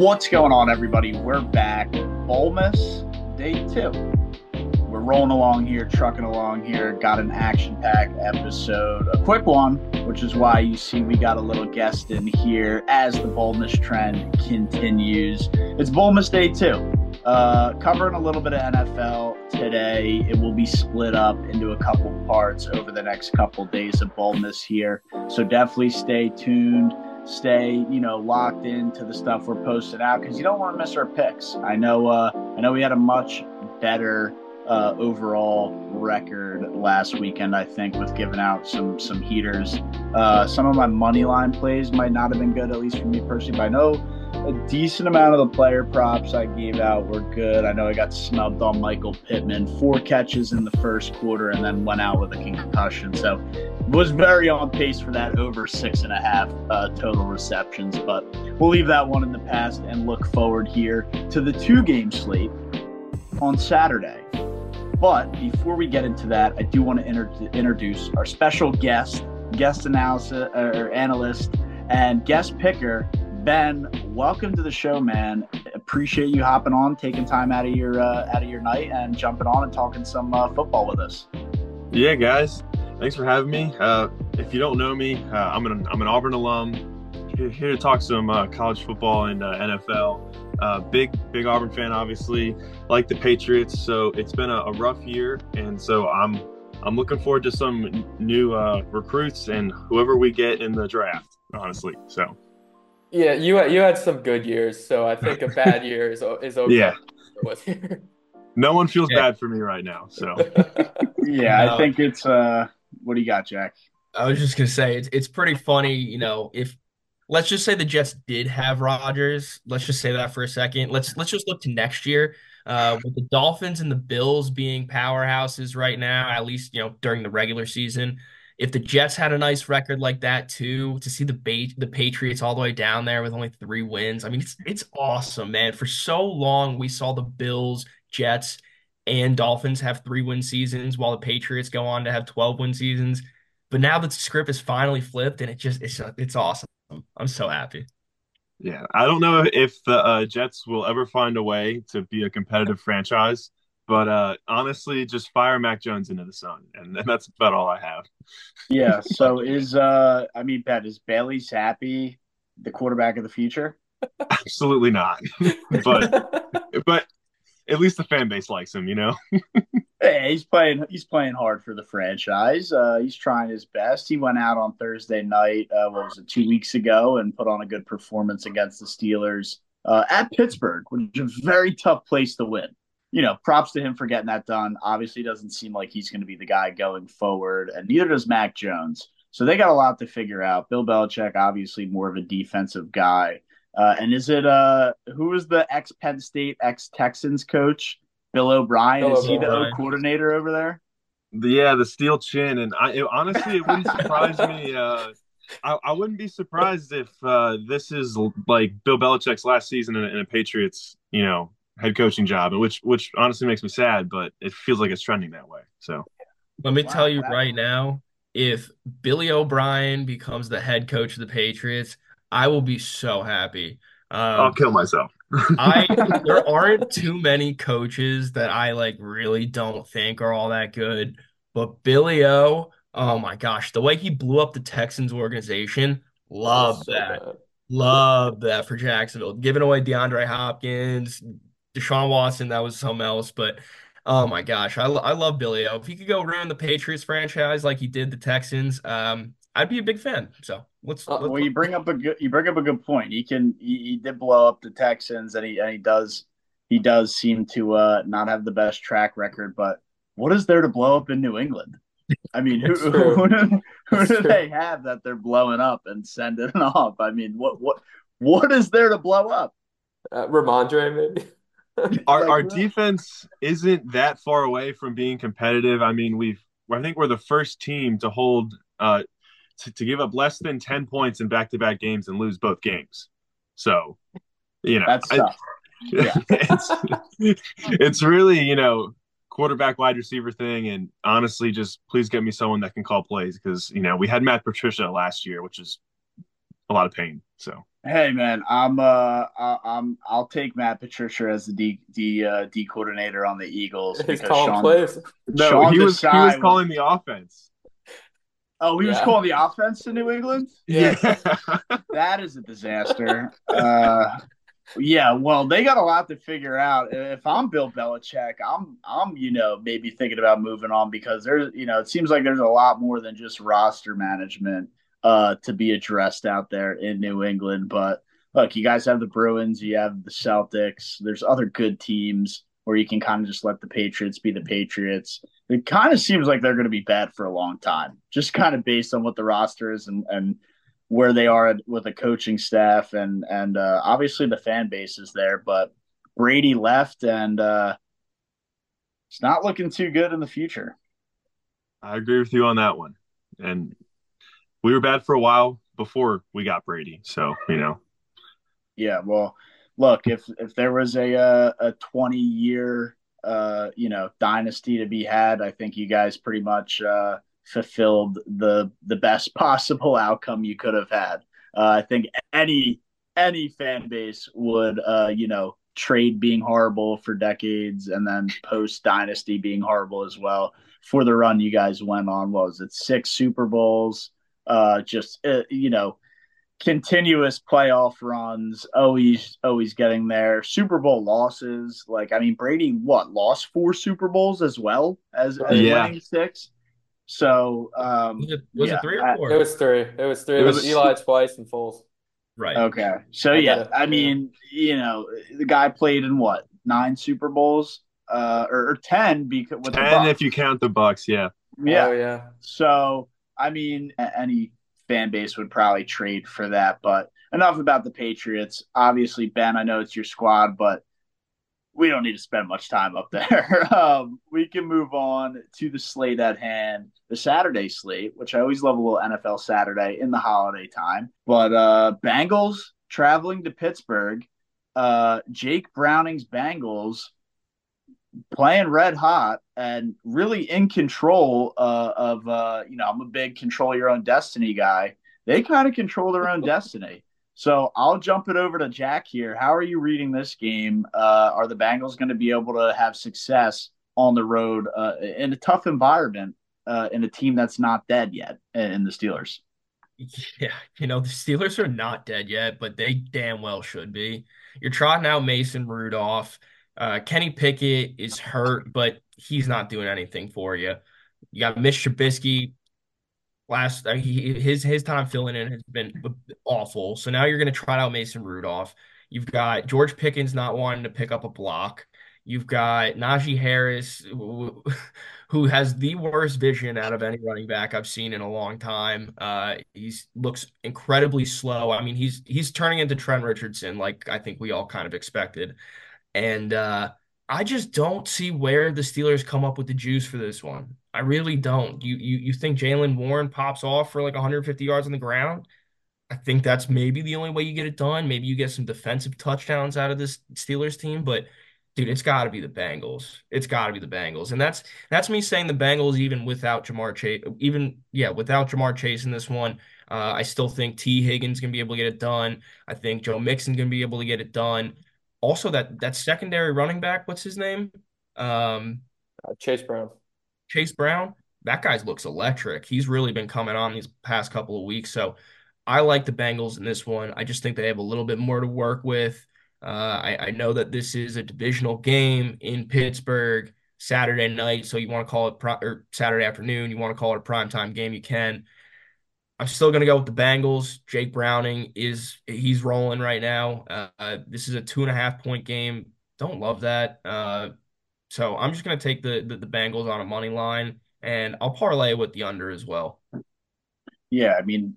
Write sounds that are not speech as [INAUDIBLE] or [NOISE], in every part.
What's going on, everybody? We're back. Bowlmas, day two. We're rolling along here, trucking along here. Got an action packed episode, a quick one, which is why you see we got a little guest in here as the Bowlmas trend continues. It's Bowlmas day two. Uh, covering a little bit of NFL today. It will be split up into a couple parts over the next couple days of Bowlmas here. So definitely stay tuned stay, you know, locked into the stuff we're posting out because you don't want to miss our picks. I know, uh, I know we had a much better uh, overall record last weekend. I think with giving out some some heaters. Uh, some of my money line plays might not have been good, at least for me personally. But I know a decent amount of the player props I gave out were good. I know I got snubbed on Michael Pittman, four catches in the first quarter, and then went out with a concussion. So was very on pace for that over six and a half uh, total receptions. But we'll leave that one in the past and look forward here to the two game slate on Saturday. But before we get into that, I do want to inter- introduce our special guest, guest analysis or analyst, and guest picker, Ben. Welcome to the show, man. Appreciate you hopping on, taking time out of your uh, out of your night, and jumping on and talking some uh, football with us. Yeah, guys, thanks for having me. Uh, if you don't know me, uh, I'm an I'm an Auburn alum. Here to talk some uh, college football and uh, NFL. Big big Auburn fan, obviously. Like the Patriots, so it's been a, a, rough year, and so I'm I'm looking forward to some new recruits and whoever we get in the draft. Honestly, so. Yeah, you had, you had some good years, so I think a bad year is is okay. Yeah. no one feels yeah. bad for me right now, so. [LAUGHS] yeah, no. I think it's uh what do you got, Jack? I was just gonna say it's it's pretty funny, you know, if let's just say the Jets did have Rodgers. Let's just say that for a second. Let's let's just look to next year. Uh, with the Dolphins and the Bills being powerhouses right now, at least you know during the regular season. If the Jets had a nice record like that too, to see the ba- the Patriots all the way down there with only three wins, I mean it's it's awesome, man. For so long we saw the Bills, Jets, and Dolphins have three win seasons while the Patriots go on to have 12 win seasons. But now the script is finally flipped and it just it's it's awesome. I'm so happy. Yeah, I don't know if the uh, Jets will ever find a way to be a competitive franchise, but uh, honestly, just fire Mac Jones into the sun, and [LAUGHS] that's about all I have. Yeah. So is uh, I mean, Pat, is Bailey Zappe the quarterback of the future? [LAUGHS] Absolutely not. [LAUGHS] but but at least the fan base likes him, you know. hey, he's playing. He's playing hard for the franchise. Uh, he's trying his best. He went out on Thursday night. Uh, what was it? Two weeks ago, and put on a good performance against the Steelers uh, at Pittsburgh, which is a very tough place to win. You know, props to him for getting that done. Obviously, doesn't seem like he's going to be the guy going forward, and neither does Mac Jones. So they got a lot to figure out. Bill Belichick, obviously more of a defensive guy. Uh, and is it uh who was the ex Penn State, ex Texans coach? Bill O'Brien. Bill is he the coordinator over there? Yeah, the steel chin. And I it, honestly, it wouldn't surprise me. Uh, I, I, wouldn't be surprised if uh, this is like Bill Belichick's last season in, in a Patriots, you know, head coaching job, which which honestly makes me sad, but it feels like it's trending that way. So let me wow, tell you right now, if Billy O'Brien becomes the head coach of the Patriots, I will be so happy. Um, I'll kill myself. [LAUGHS] I there aren't too many coaches that I like really don't think are all that good, but Billy O, oh my gosh, the way he blew up the Texans organization, love so that. Bad. Love that for Jacksonville. Giving away DeAndre Hopkins, Deshaun Watson, that was something else, but oh my gosh, I, I love Billy O. If he could go ruin the Patriots franchise like he did the Texans, um, I'd be a big fan. So let's. Uh, let's well, you bring up a good you bring up a good point. He can he, he did blow up the Texans, and he and he does he does seem to uh, not have the best track record. But what is there to blow up in New England? I mean, [LAUGHS] who, who, [LAUGHS] do, who do they have that they're blowing up and sending [LAUGHS] off? I mean, what what what is there to blow up? Uh, Rhamondre, maybe. [LAUGHS] our our defense isn't that far away from being competitive. I mean, we've I think we're the first team to hold uh, to, to give up less than 10 points in back-to-back games and lose both games. So, you know, that's tough. [LAUGHS] yeah. it's, it's really, you know, quarterback wide receiver thing. And honestly, just please get me someone that can call plays because, you know, we had Matt Patricia last year, which is a lot of pain. So Hey man, I'm uh I'm I'll take Matt Patricia as the D D uh, D coordinator on the Eagles He's because calling Sean, plays. no, Sean he was he was calling the offense. Oh, he was calling the offense to New England. Yeah. [LAUGHS] That is a disaster. uh, yeah, well, they got a lot to figure out. If I'm Bill Belichick, I'm I'm you know maybe thinking about moving on because there's you know it seems like there's a lot more than just roster management uh, to be addressed out there in New England. But look, you guys have the Bruins, you have the Celtics. There's other good teams where you can kind of just let the Patriots be the Patriots. It kind of seems like they're going to be bad for a long time, just kind of based on what the roster is and and where they are with the coaching staff and and uh, obviously the fan base is there. But Brady left, and uh, it's not looking too good in the future. I agree with you on that one. And we were bad for a while before we got Brady. So, you know, Yeah, well, look if if there was a uh, a twenty year uh, you know dynasty to be had, I think you guys pretty much uh, fulfilled the the best [LAUGHS] possible outcome you could have had. Uh, I think any any fan base would uh, you know trade being horrible for decades and then post dynasty being horrible as well for the run you guys went on. Was it six Super Bowls? Uh, just uh, you know continuous playoff runs, always always getting there. Super Bowl losses, like I mean Brady, what lost four Super Bowls as well as, as Yeah. winning six. So um, Was it, was Yeah, it three or I- four? It was three. It was three. It, It was, was- Eli twice and Foles. right. okay, so I yeah, I mean you know the guy played in what nine Super Bowls, uh, or, or ten because with the and Bucs. if you count the Bucs, yeah. yeah. Oh yeah. So, I mean, any fan base would probably trade for that. But enough about the Patriots. Obviously, Ben, I know it's your squad, but we don't need to spend much time up there. [LAUGHS] um, we can move on to the slate at hand, the Saturday slate, which I always love a little NFL Saturday in the holiday time. But uh, Bengals traveling to Pittsburgh. Uh, Jake Browning's Bengals playing red hot and really in control uh, of uh, you know I'm a big control your own destiny guy. They kind of control their own [LAUGHS] destiny. So I'll jump it over to Jack here. How are you reading this game? Uh, are the Bengals going to be able to have success on the road uh, in a tough environment uh, in a team that's not dead yet in the Steelers? Yeah, you know, the Steelers are not dead yet, but they damn well should be. You're trotting out Mason Rudolph. Uh, Kenny Pickett is hurt, but he's not doing anything for you. You got Mitch Trubisky. Last he, his his time filling in has been awful. So now you're going to trot out Mason Rudolph. You've got George Pickens not wanting to pick up a block. You've got Najee Harris, who, has the worst vision out of any running back I've seen in a long time. Uh, he's looks incredibly slow. I mean, he's he's turning into Trent Richardson, like I think we all kind of expected. And uh, I just don't see where the Steelers come up with the juice for this one. I really don't. You you you think Jaylen Warren pops off for like 150 yards on the ground? I think that's maybe the only way you get it done. Maybe you get some defensive touchdowns out of this Steelers team, but dude, it's got to be the Bengals. It's got to be the Bengals, and that's that's me saying the Bengals even without Ja'Marr Chase, even yeah, without Ja'Marr Chase in this one. Uh, I still think Tee Higgins gonna be able to get it done. I think Joe Mixon gonna be able to get it done. Also, that that secondary running back, what's his name? Um, Uh, Chase Brown. Chase Brown, that guy looks electric. He's really been coming on these past couple of weeks. So I like the Bengals in this one. I just think they have a little bit more to work with. Uh, I, I know that this is a divisional game in Pittsburgh Saturday night. So you want to call it pri- or Saturday afternoon, you want to call it a primetime game, you can. I'm still going to go with the Bengals. Jake Browning is he's rolling right now. Uh, this is a two and a half point game. Don't love that. Uh, so I'm just going to take the, the the Bengals on a money line, and I'll parlay with the under as well. Yeah, I mean,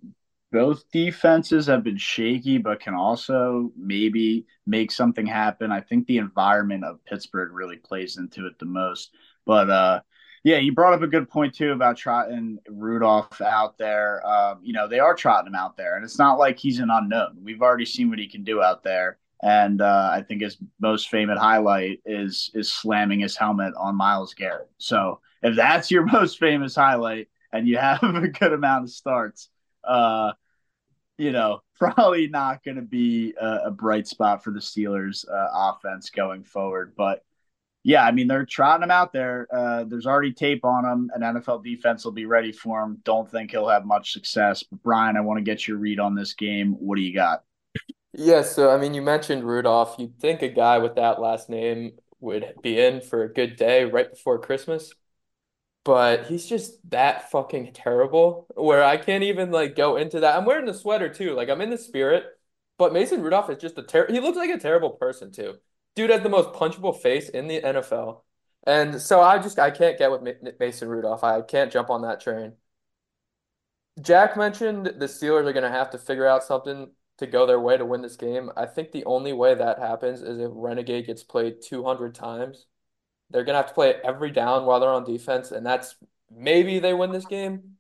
both defenses have been shaky, but can also maybe make something happen. I think the environment of Pittsburgh really plays into it the most. But uh, yeah, you brought up a good point too about trotting Rudolph out there. Um, you know, they are trotting him out there, and it's not like he's an unknown. We've already seen what he can do out there. And uh, I think his most famous highlight is is slamming his helmet on Myles Garrett. So if that's your [LAUGHS] most famous highlight, and you have a good amount of starts, uh, you know, [LAUGHS] probably not going to be a, a, bright spot for the Steelers uh, offense going forward. But yeah, I mean, they're trotting him out there. Uh, there's already tape on him. An NFL defense will be ready for him. Don't think he'll have much success. But Brian, I want to get your read on this game. What do you got? Yeah, so I mean, you mentioned Rudolph. You'd think a guy with that last name would be in for a good day right before Christmas, but he's just that fucking terrible where I can't even like go into that. I'm wearing the sweater too, like I'm in the spirit, but Mason Rudolph is just a ter- he looks like a terrible person too. Dude has the most punchable face in the NFL. And so I just I can't get with Mason Rudolph. I can't jump on that train. Jack mentioned the Steelers are going to have to figure out something to go their way to win this game. I think the only way that happens is if Renegade gets played 200 times. They're going to have to play every down while they're on defense, and that's maybe they win this game.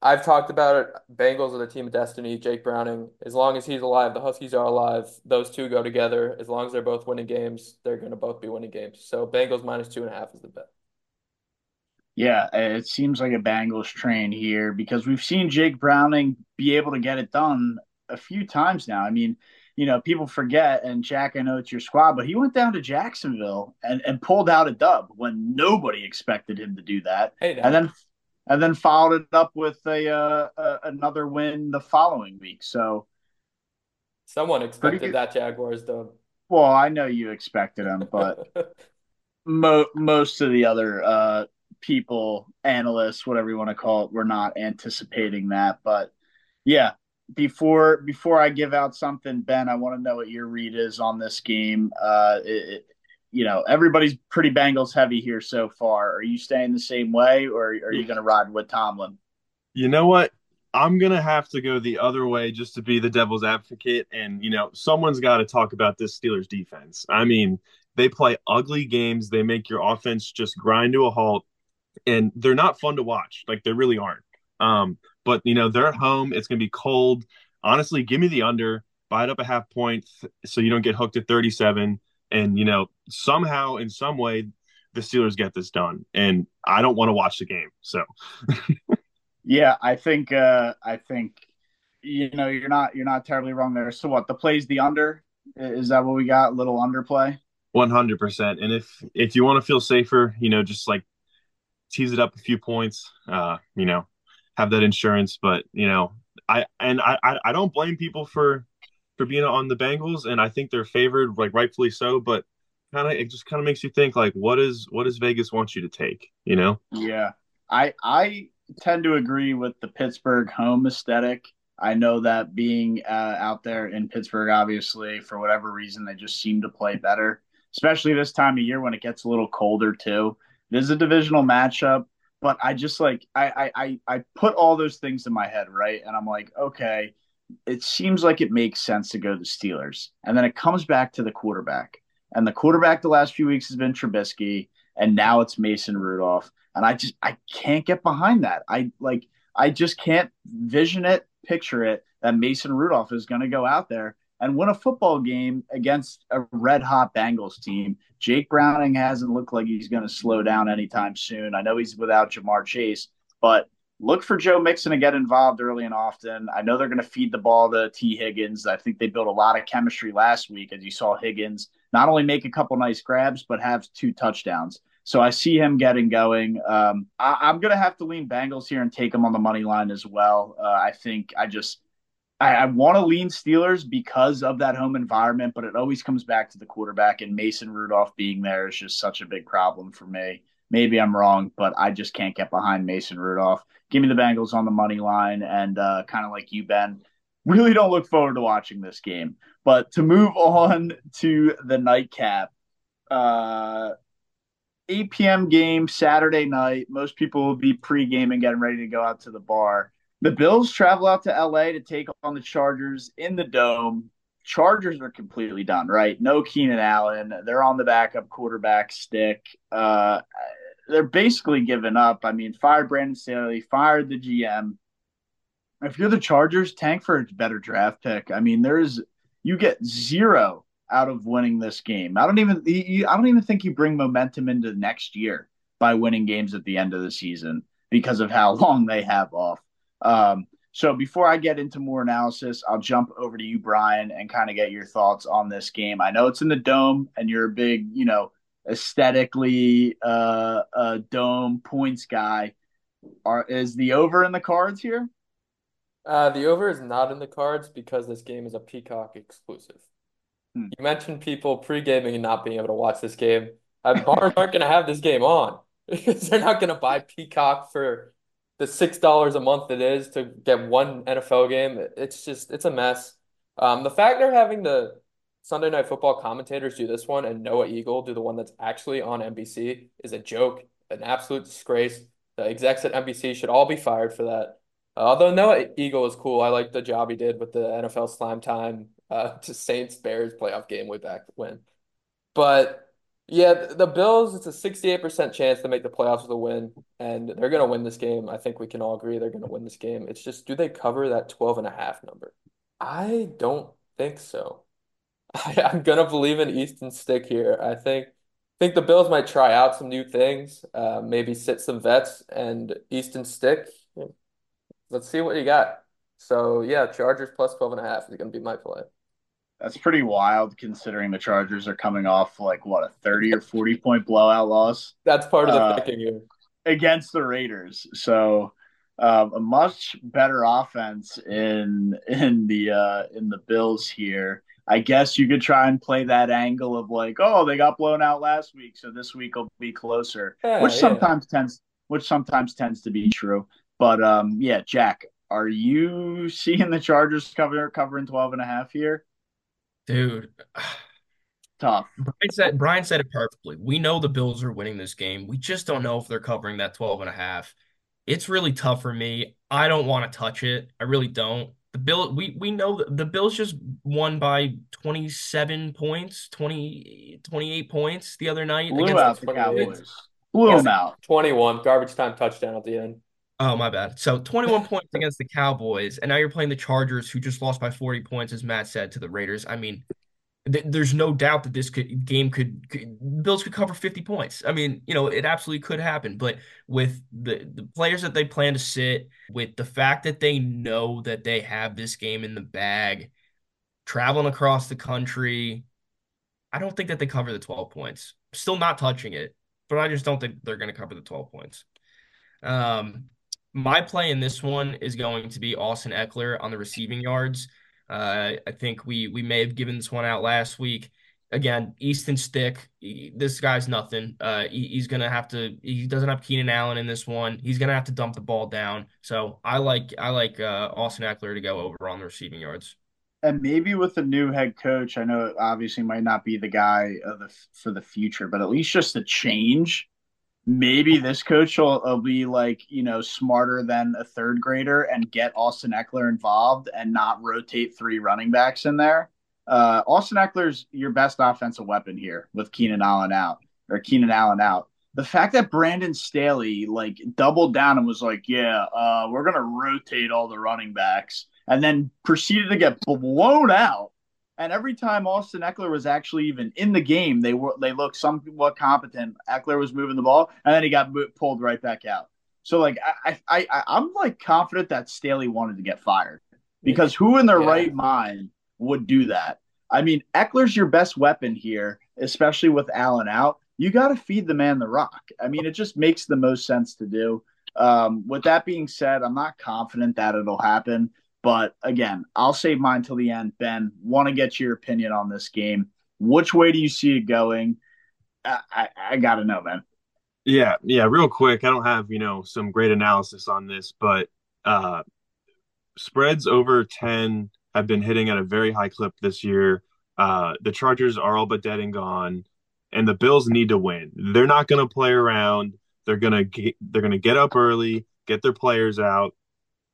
I've talked about it. Bengals are the team of destiny. Jake Browning, as long as he's alive, the Huskies are alive. Those two go together. As long as they're both winning games, they're going to both be winning games. So Bengals minus two and a half is the bet. Yeah, it seems like a Bengals train here because we've seen Jake Browning be able to get it done a few times now. I mean, you know, people forget, and Jack, I know it's your squad, but he went down to Jacksonville and, and pulled out a dub when nobody expected him to do that. Hey, and then and then followed it up with a, uh, a another win the following week. So someone expected that Jaguars dub. Well, I know you expected them, but [LAUGHS] mo- most of the other uh, people, analysts, whatever you want to call it, were not anticipating that. But yeah, before before I give out something, Ben, I want to know what your read is on this game. Uh, it, you know, everybody's pretty Bengals heavy here so far. Are you staying the same way, or are you going to ride with Tomlin? You know what? I'm gonna have to go the other way just to be the devil's advocate, and you know, someone's got to talk about this Steelers defense. I mean, they play ugly games. They make your offense just grind to a halt, and they're not fun to watch. Like they really aren't. Um, but you know, they're at home. It's gonna be cold. Honestly, give me the under. Buy it up a half point so you don't get hooked at 37 and you know somehow in some way the Steelers get this done, and I don't want to watch the game. So, [LAUGHS] yeah, I think uh, I think you know you're not you're not terribly wrong there. So what the plays the under is that what we got? Little underplay. One hundred percent. And if if you want to feel safer, you know, just like tease it up a few points. Uh, you know, have that insurance. But you know, I and I I don't blame people for being on the Bengals, and I think they're favored, like rightfully so. But kind of, it just kind of makes you think, like, what is what does Vegas want you to take? You know? Yeah, I I tend to agree with the Pittsburgh home aesthetic. I know that being uh, out there in Pittsburgh, obviously, for whatever reason, they just seem to play better, especially this time of year when it gets a little colder too. It is a divisional matchup, but I just like I I I put all those things in my head, right? And I'm like, okay, it seems like it makes sense to go to the Steelers. And then it comes back to the quarterback. And the quarterback the last few weeks has been Trubisky, and now it's Mason Rudolph. And I just I can't get behind that. I like I just can't vision it, picture it that Mason Rudolph is going to go out there and win a football game against a red hot Bengals team. Jake Browning hasn't looked like he's going to slow down anytime soon. I know he's without Ja'Marr Chase, but look for Joe Mixon to get involved early and often. I know they're going to feed the ball to Tee Higgins. I think they built a lot of chemistry last week as you saw Higgins not only make a couple nice grabs, but have two touchdowns. So I see him getting going. Um, I, am going to have to lean Bengals here and take them on the money line as well. Uh, I think I just I, I want to lean Steelers because of that home environment, but it always comes back to the quarterback and Mason Rudolph being there is just such a big problem for me. Maybe I'm wrong, but I just can't get behind Mason Rudolph. Give me the Bengals on the money line, and uh, kind of like you, Ben, really don't look forward to watching this game. But to move [LAUGHS] on to the nightcap, uh, 8 p.m. game Saturday night. Most people will be pre-gaming, getting ready to go out to the bar. The Bills travel out to LA to take on the Chargers in the dome. Chargers are completely done, right? No Keenan Allen. They're on the backup quarterback stick. Uh, they're basically giving up. I mean, fired Brandon Staley, fired the GM. If you're the Chargers, tank for a better draft pick. I mean, there's you get zero out of winning this game. I don't even I don't even think you bring momentum into next year by winning games at the end of the season because of how [LAUGHS] long they have off. Um, So before I get into more analysis, I'll jump over to you, Brian, and kind of get your thoughts on this game. I know it's in the dome, and you're a big, you know, aesthetically uh, uh dome points guy. Are is the over in the cards here? Uh, the over is not in the cards because this game is a Peacock exclusive. Hmm. You mentioned people pre-gaming and not being able to watch this game. Bars aren't going to have this game on because [LAUGHS] they're not going to buy Peacock for the six dollars a month it is to get one NFL game. It's just it's a mess. Um, the fact they're having the Sunday Night Football commentators do this one and Noah Eagle do the one that's actually on NBC is a joke, an absolute disgrace. The execs at NBC should all be fired for that. Uh, although Noah Eagle is cool, I like the job he did with the NFL Slime Time uh, [LAUGHS] to Saints Bears playoff game way back when. But yeah, the Bills, it's a 68% chance to make the playoffs with a win, and they're going to win this game. I think we can all agree they're going to win this game. It's just, do they cover that 12 and a half number? I don't think so. I, [LAUGHS] I'm going to believe in Easton Stick here. I think think the Bills might try out some new things, uh, maybe sit some vets and Easton Stick. Let's see what you got. So, yeah, Chargers plus 12 and a half is going to be my play. That's pretty wild considering the Chargers are coming off like what a 30 or 40 point blowout loss. That's part of the Uh, thinking here. against the Raiders. So um, a much better offense in in the uh, in the Bills here. I guess you could try and play that angle of like, oh, they got blown out last week, so this week will be closer, Yeah, which yeah. sometimes tends which sometimes tends to be true. But um, yeah, Jack, are you seeing the Chargers cover covering 12 and a half here? Dude, Tough. Brian said Brian said it perfectly. We know the Bills are winning this game. We just don't know if they're covering that 12 and a half. It's really tough for me. I don't want to touch it. I really don't. The Bill we we know that the Bills just won by 27 points, 20 28 points the other night Blew against out the 28. Cowboys. Blew them out. 21, garbage time touchdown at the end. Oh, my bad. So 21 points against the Cowboys, and now you're playing the Chargers, who just lost by 40 points, as Matt said, to the Raiders. I mean, th there's no doubt that this could, game could, could Bills could cover 50 points. I mean, you know, it absolutely could happen. But with the the players that they plan to sit, with the fact that they know that they have this game in the bag, traveling across the country, I don't think that they cover the 12 points. Still not touching it, but I just don't think they're going to cover the 12 points. Um, my play in this one is going to be Austin Ekeler on the receiving yards. Uh, I think we we may have given this one out last week. Again, Easton Stick. he- this guy's nothing. Uh, he- he's gonna have to. He doesn't have Keenan Allen in this one. He's gonna have to dump the ball down. So I like I like uh, Austin Ekeler to go over on the receiving yards. and maybe with the new head coach, I know it obviously might not be the guy the for the future, but at least just a change. Maybe this coach will, will be like you know smarter than a third grader and get Austin Ekeler involved and not rotate three running backs in there. Uh, Austin Ekeler's your best offensive weapon here with Keenan Allen out or Keenan Allen out. The fact that Brandon Staley like doubled down and was like, "Yeah, uh, we're gonna rotate all the running backs," and then proceeded to get blown out. And every time Austin Ekeler was actually even in the game, they were they looked somewhat competent. Ekeler was moving the ball, and then he got mo- pulled right back out. So like I I, I I'm like confident that Staley wanted to get fired because who in their Yeah. right mind would do that? I mean, Ekeler's your best weapon here, especially with Allen out. You got to feed the man the rock. I mean, it just makes the most sense to do. Um, with that being said, I'm not confident that it'll happen. But again, I'll save mine till the end. Ben, want to get your opinion on this game. Which way do you see it going? I, I, I got to know, man. Yeah, yeah, real quick. I don't have, you know, some great analysis on this, but uh spreads over 10 have been hitting at a very high clip this year. Uh the Chargers are all but dead and gone, and the Bills need to win. They're not going to play around. They're going to they're going to get up early, get their players out.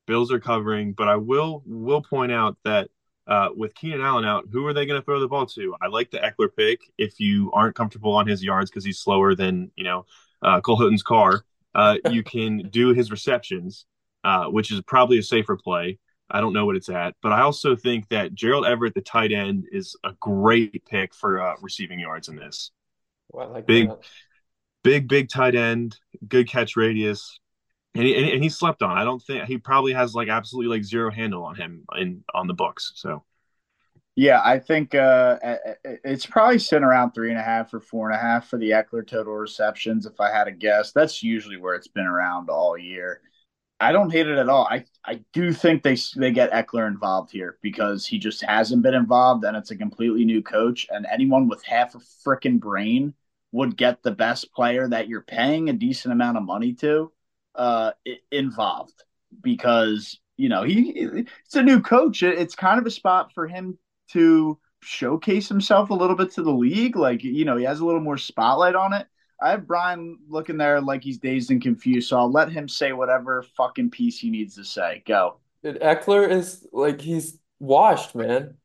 Bills are covering, but I will will point out that uh, with Keenan Allen out, who are they going to throw the ball to? I like the Ekeler pick if you aren't comfortable on his yards because he's slower than you know uh, Cole Houghton's car. Uh, [LAUGHS] you can do his receptions, uh, which is probably a safer play. I don't know what it's at, but I also think that Gerald Everett, the tight end, is a great pick for uh, receiving yards in this. Well, like Big- that. Big, big tight end, good catch radius, and he, and he slept on. I don't think he probably has like absolutely like zero handle on him in on the books. So yeah, I think uh, it's probably sitting around three and a half or four and a half for the Ekeler total receptions. If I had to guess, that's usually where it's been around all year. I don't hate it at all. I, I do think they they get Ekeler involved here because he just hasn't been involved, and it's a completely new coach. And anyone with half a freaking brain would get the best player that you're paying a decent amount of money to uh, involved because you know he it's a new coach. It's kind of a spot for him to showcase himself a little bit to the league. Like, you know, he has a little more spotlight on it. I have Brian looking there like he's dazed and confused, so I'll let him say whatever fucking piece he needs to say. Go. Dude, Ekeler is like he's washed, man.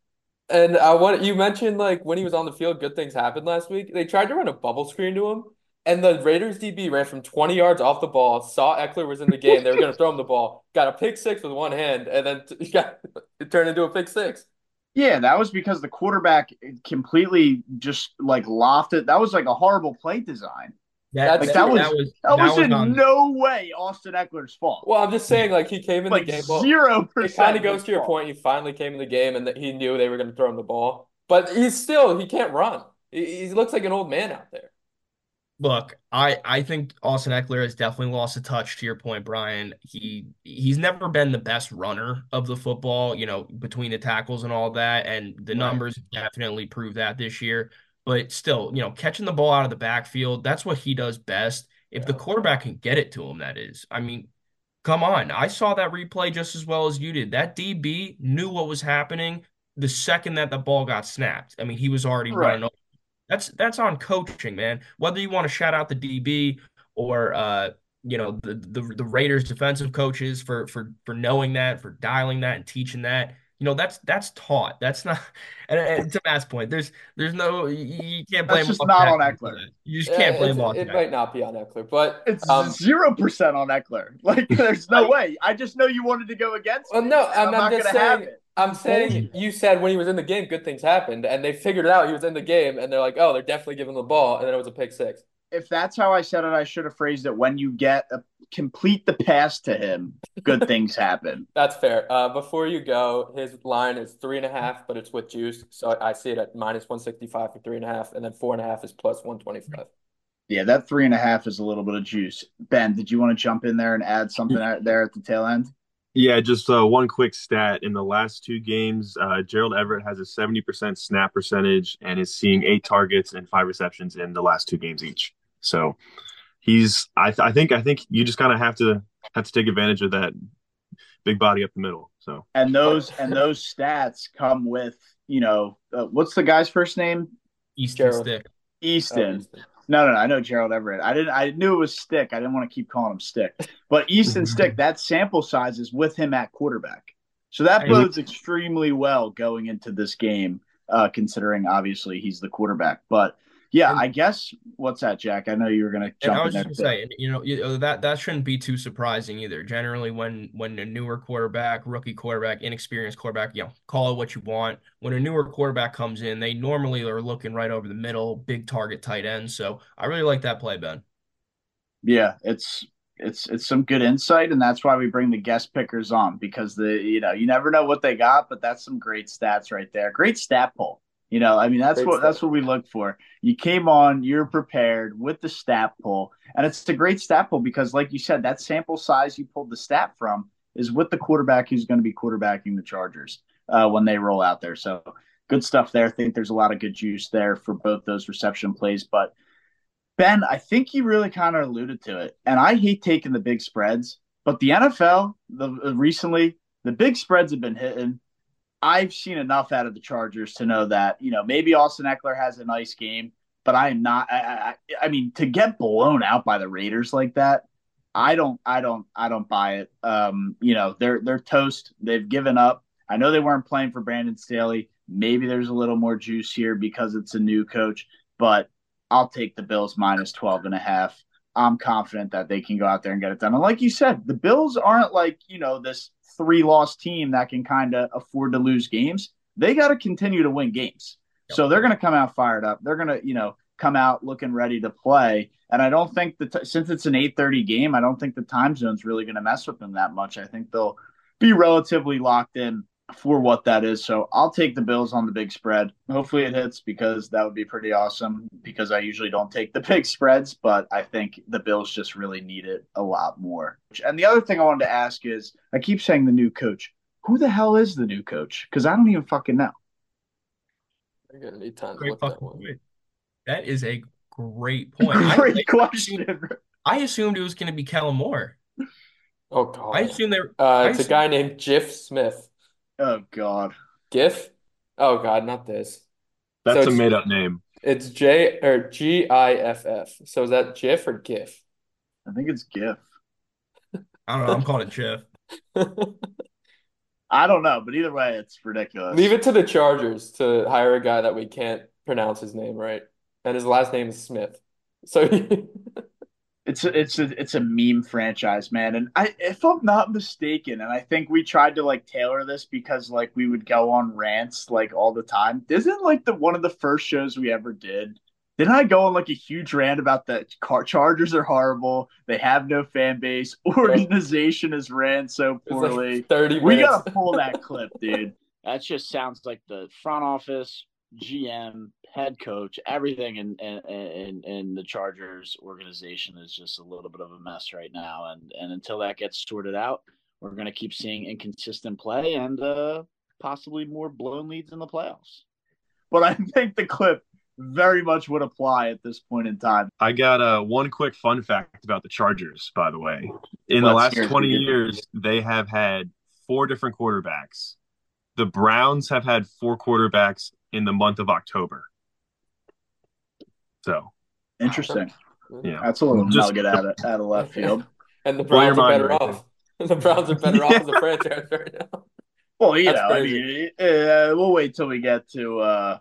And I want you mentioned like when he was on the field, good things happened last week. They tried to run a bubble screen to him, and the Raiders DB ran from 20 yards off the ball, saw Ekeler was in the game. They were going [LAUGHS] to throw him the ball, got a pick six with one hand, and then t- [LAUGHS] got it turned into a pick six. Yeah, that was because the quarterback completely just like lofted. That was like a horrible play design. That, like, that, was, that was that, was, was in on... no way Austin Ekeler's fault. Well, I'm just saying, like he came in like the game. Zero percent. It kind of goes to your point. He finally came in the game, and that he knew they were going to throw him the ball, but he's still he can't run. He, he looks like an old man out there. Look, I I think Austin Ekeler has definitely lost a touch. To your point, Brian, he he's never been the best runner of the football. You know, between the tackles and all that, and the right. numbers definitely prove that this year. But still, you know, catching the ball out of the backfield, that's what he does best. If the quarterback can get it to him, that is. I mean, come on. I saw that replay just as well as you did. That DB knew what was happening the second that the ball got snapped. I mean, he was already right. running that's that's on coaching, man. Whether you want to shout out the DB or uh, you know the, the the Raiders defensive coaches for for for knowing that, for dialing that and teaching that. You know that's that's taught. That's not. [LAUGHS] And, and to Matt's point, there's there's no you, can't blame. That's just not on Ekeler. You just can't blame It, it might not be on Ekeler, but it's um, zero um, percent on Ekeler. [LAUGHS] Like there's no way. I just know you wanted to go against. Well, no, I'm, I'm, I'm just saying. I'm saying you said when he was in the game, good things happened, and they figured it out. He was in the game, and they're like, "Oh, they're definitely giving the ball," and then it was a pick six. If that's how I said it, I should have phrased it. When you get a, complete the pass to him, good things [LAUGHS] happen. That's fair. Uh, before you go, his line is three and a half, but it's with juice, so I see it at minus one sixty five for three and a half, and then four and a half is plus one twenty five. Yeah, that three and a half is a little bit of juice. Ben, did you want to jump in there and add something [LAUGHS] there at the tail end? Yeah, just uh, one quick stat. In the last two games, uh, Gerald Everett has a 70% snap percentage and is seeing eight targets and five receptions in the last two games each. So he's, I, th- I think, I think you just kind of have to have to take advantage of that big body up the middle. So and those and those stats come with you know uh, what's the guy's first name? Easton Stick. Easton. Oh, Easton. No, no, no. I know Gerald Everett. I didn't. I knew it was Stick. I didn't want to keep calling him Stick. But Easton [LAUGHS] Stick, that sample size is with him at quarterback, so that bodes extremely well going into this game, uh, considering obviously he's the quarterback. But yeah, and, I guess what's that, Jack? I know you were gonna jump. I was just gonna say, you know, you, uh, that that shouldn't be too surprising either. Generally, when when a newer quarterback, rookie quarterback, inexperienced quarterback, you know, call it what you want. When a newer quarterback comes in, they normally are looking right over the middle, big target tight end. So I really like that play, Ben. Yeah, it's it's it's some good insight, and that's why we bring the guest pickers on because the you know you never know what they got, but that's some great stats right there. Great stat poll. You know, I mean, that's great what stuff. that's what we look for. You came on, you're prepared with the stat pool, and it's a great stat pool because, like you said, that sample size you pulled the stat from is with the quarterback who's going to be quarterbacking the Chargers uh, when they roll out there. So good stuff there. I think there's a lot of good juice there for both those reception plays. But Ben, I think you really kind of alluded to it, and I hate taking the big spreads, but the NFL the recently the big spreads have been hitting I've seen enough out of the Chargers to know that you know maybe Austin Ekeler has a nice game, but I am not. I, I, I mean, to get blown out by the Raiders like that, I don't, I don't, I don't buy it. Um, you know, they're they're toast. They've given up. I know they weren't playing for Brandon Staley. Maybe there's a little more juice here because it's a new coach, but I'll take the Bills minus 12 and a half. I'm confident that they can go out there and get it done. And like you said, the Bills aren't like, you know, this three loss team that can kind of afford to lose games, they got to continue to win games. Yep. So they're going to come out fired up. They're going to, you know, come out looking ready to play. And I don't think that since it's an 8:30 game, I don't think the time zone's really going to mess with them that much. I think they'll be relatively locked in for what that is. So I'll take the Bills on the big spread. Hopefully it hits because that would be pretty awesome because I usually don't take the [LAUGHS] big spreads, but I think the Bills just really need it a lot more. And the other thing I wanted to ask is I keep saying the new coach. Who the hell is the new coach? Because I don't even fucking know. You're gonna need time to Great look that one. point. That is a great [LAUGHS] point. I, Great question. I assumed it was going to be Kellen Moore. Oh God. I assumed they were. Uh, I it's a guy named Giff Smith. Oh God. GIF? Oh God, not this. That's So a made up name. It's J or G I F F. So is that GIF or GIF? I think it's GIF. I don't know. I'm calling it Jeff. [LAUGHS] I don't know, but either way, it's ridiculous. Leave it to the Chargers to hire a guy that we can't pronounce his name right, and his last name is Smith. So [LAUGHS] It's a, it's a it's a meme franchise, man. And I if I'm not mistaken, and I think we tried to like tailor this because like we would go on rants like all the time. Isn't like the one of the first shows we ever did? Didn't I go on like a huge rant about the car Chargers are horrible, they have no fan base, [LAUGHS] organization is ran so it's like poorly. 30 We minutes. gotta pull that clip, dude. [LAUGHS] That just sounds like the front office, GM, head coach, everything in in, in the Chargers organization is just a little bit of a mess right now. And and until that gets sorted out, we're gonna keep seeing inconsistent play and uh, possibly more blown leads in the playoffs. But I think the clip very much would apply at this point in time. I got uh, one quick fun fact about the Chargers, by the way. In the last 20 dude. years, they have had four different quarterbacks. The Browns have had four quarterbacks in the month of October. So, Interesting. yeah. That's a little Just- nugget out of, out of left field. [LAUGHS] And the Browns are better right off. The Browns are better off as a [LAUGHS] franchise right now. Well, you That's know, I mean, uh, we'll wait till we get to uh,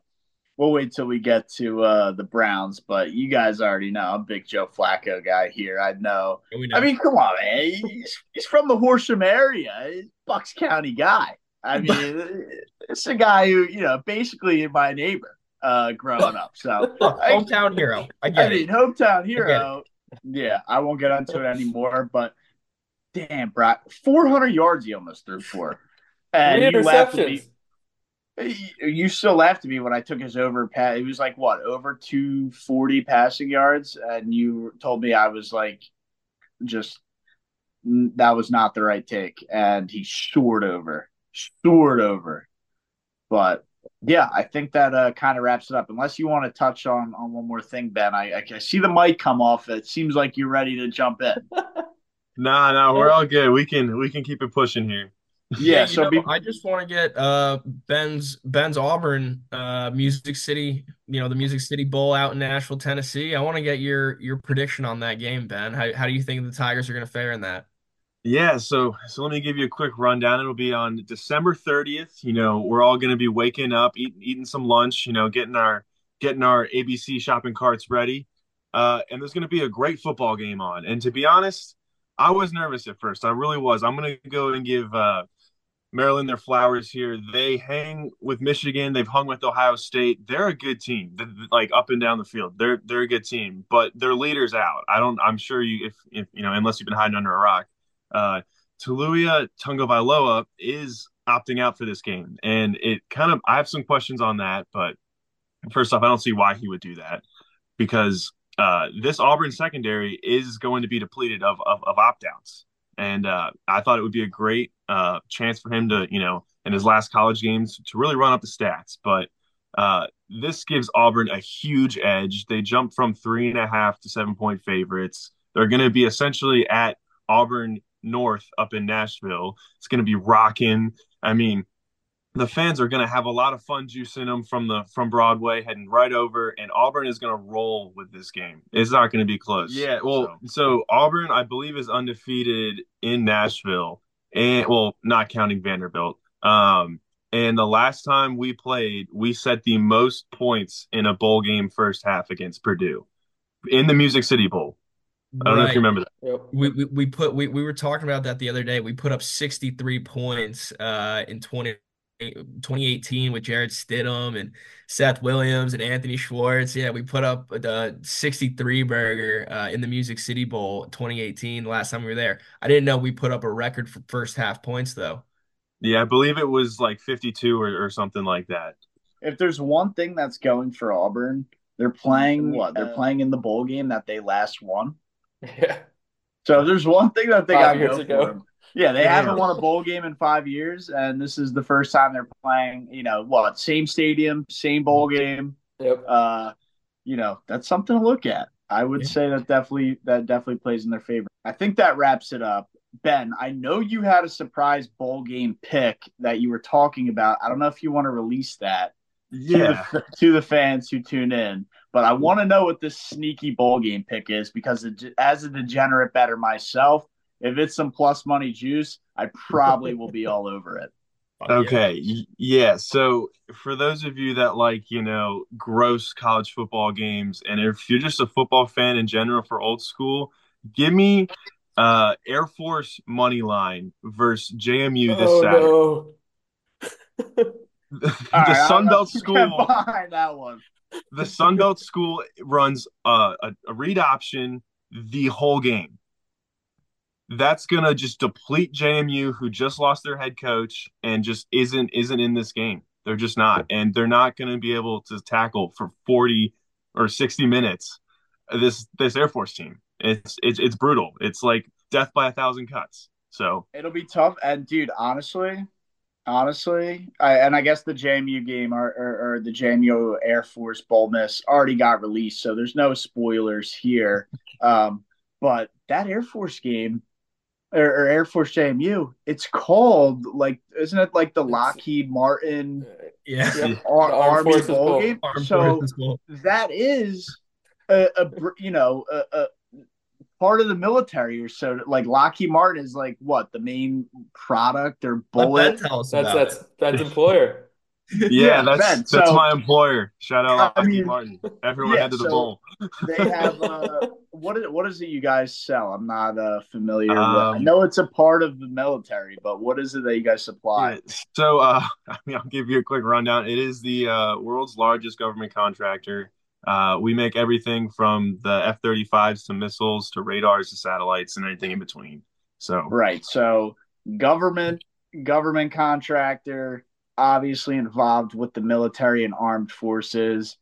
we'll wait till we get to uh, the Browns. But you guys already know I'm a big Joe Flacco guy here. I know. We know. I mean, come on, man. He's, he's from the Horsham area. He's Bucks County guy. I [LAUGHS] mean, it's a guy who you know basically my neighbor uh, growing up. So [LAUGHS] Look, I- hometown hero. I I get mean, it. hometown hero. Yeah, I won't get into it anymore. But damn, bro, 400 yards he almost threw for. And you laughed at me. You still laughed at me when I took his over pass. It was like what over 240 passing yards, and you told me I was like, just that was not the right take, and he soared over, soared over. But yeah, I think that uh, kind of wraps it up. Unless you want to touch on on one more thing, Ben. I, I, I see the mic come off. It seems like you're ready to jump in. [LAUGHS] Nah, nah, we're all good. We can we can keep it pushing here. Yeah. you so know, be, I just want to get uh Ben's Ben's Auburn uh Music City, you know, the Music City Bowl out in Nashville, Tennessee. I want to get your your prediction on that game, Ben. How how do you think the Tigers are going to fare in that? Yeah, so so let me give you a quick rundown. It'll be on December 30th. You know, we're all going to be waking up, eating eating some lunch, you know, getting our getting our ABC shopping carts ready. Uh, and there's going to be a great football game on. And to be honest, I was nervous at first. I really was. I'm going to go and give uh, Maryland their flowers here. They hang with Michigan. They've hung with Ohio State. They're a good team, th- th- like up and down the field. They're they're a good team, but their leader's out. I don't. I'm sure you, if, if you know, unless you've been hiding under a rock, uh, Taulia Tagovailoa is opting out for this game, and it kind of. I have some questions on that, but first off, I don't see why he would do that because uh, this Auburn secondary is going to be depleted of of, of opt outs. And uh, I thought it would be a great uh, chance for him to, you know, in his last college games to really run up the stats. But uh, this gives Auburn a huge edge. They jump from three and a half to seven point favorites. They're going to be essentially at Auburn North up in Nashville. It's going to be rocking. I mean, the fans are going to have a lot of fun juicing them from the from Broadway, heading right over, and Auburn is going to roll with this game. It's not going to be close. Yeah, well, so. so Auburn, I believe, is undefeated in Nashville, and well, not counting Vanderbilt. Um, and the last time we played, we set the most points in a bowl game first half against Purdue in the Music City Bowl. I don't know if you remember that. Yep. We, we we put we, we were talking about that the other day. We put up 63 points uh in 20 2018 with Jarrett Stidham and Seth Williams and Anthony Schwartz. Yeah, we put up the 63 burger uh, in the Music City Bowl 2018 last time we were there. I didn't know we put up a record for first half points though. Yeah, I believe it was like 52 or, or something like that. If there's one thing that's going for Auburn, they're playing what? They're playing in the bowl game that they last won. Yeah. So there's one thing that they Five got years go ago. Yeah, they Yeah. haven't won a bowl game in five years, and this is the first time they're playing. You know what? Same stadium, same bowl game. Yep. Uh, you know that's something to look at. I would Yeah. say that definitely that definitely plays in their favor. I think that wraps it up. Ben, I know you had a surprise bowl game pick that you were talking about. I don't know if you want to release that Yeah. to, the, [LAUGHS] to the fans who tune in, but I want to know what this sneaky bowl game pick is because it, as a degenerate better myself, if it's some plus money juice, I probably will be all over it. [LAUGHS] Fuck yeah. Okay. Yeah. So for those of you that like, you know, gross college football games, and if you're just a football fan in general for old school, give me uh Air Force money line versus JMU this oh Saturday. [LAUGHS] [LAUGHS] no. the All right, Sun Belt school, behind that one. The Sun Belt school runs uh, a, a read option the whole game. That's gonna just deplete JMU, who just lost their head coach and just isn't isn't in this game. They're just not, and they're not gonna be able to tackle for forty or sixty minutes. This this Air Force team, it's it's it's brutal. It's like death by a thousand cuts. So It'll be tough. And dude, honestly, honestly, I, and I guess the JMU game or, or, or the JMU Air Force Bowlmas already got released, so there's no spoilers here. [LAUGHS] Um, but that Air Force game or, or Air Force JMU, it's called like, isn't it like the Lockheed Martin Yeah. Yep. Ar- Army Bowl Bowl. game? Armed so Bowl. that is a, a you know a, a part of the military or so like Lockheed Martin is like what the main product or bullet Ben tell us That's that's that's [LAUGHS] employer. yeah, Yeah, that's Ben, that's so- my employer. Shout out I Lockheed mean, Martin. [LAUGHS] Everyone yeah, head to the so- bowl. they have uh what is what is it you guys sell i'm not uh familiar with i Um, know it's a part of the military but what is it that you guys supply So, uh, [LAUGHS] I mean, I'll give you a quick rundown. It is the uh, world's largest government contractor. Uh, we make everything from the F-35s to missiles to radars to satellites and anything in between. So, right. So government government contractor obviously involved with the military and armed forces.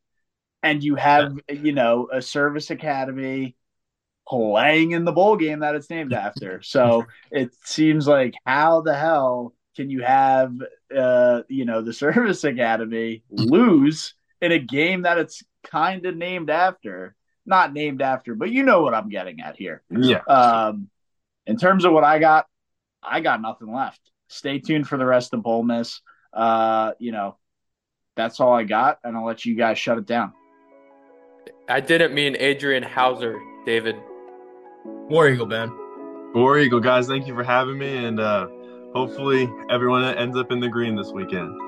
And you have you know a service academy playing in the bowl game that it's named after. So it seems like how the hell can you have uh you know the service academy lose in a game that it's kind of named after not named after but you know what i'm getting at here yeah. um, in terms of what I got, I got nothing left. Stay tuned for the rest of Bowlmas. Uh, you know, that's all I got, and I'll let you guys shut it down. I didn't mean Adrian Hauser, David. War Eagle, Ben. War Eagle, guys, thank you for having me. And uh, hopefully, everyone ends up in the green this weekend.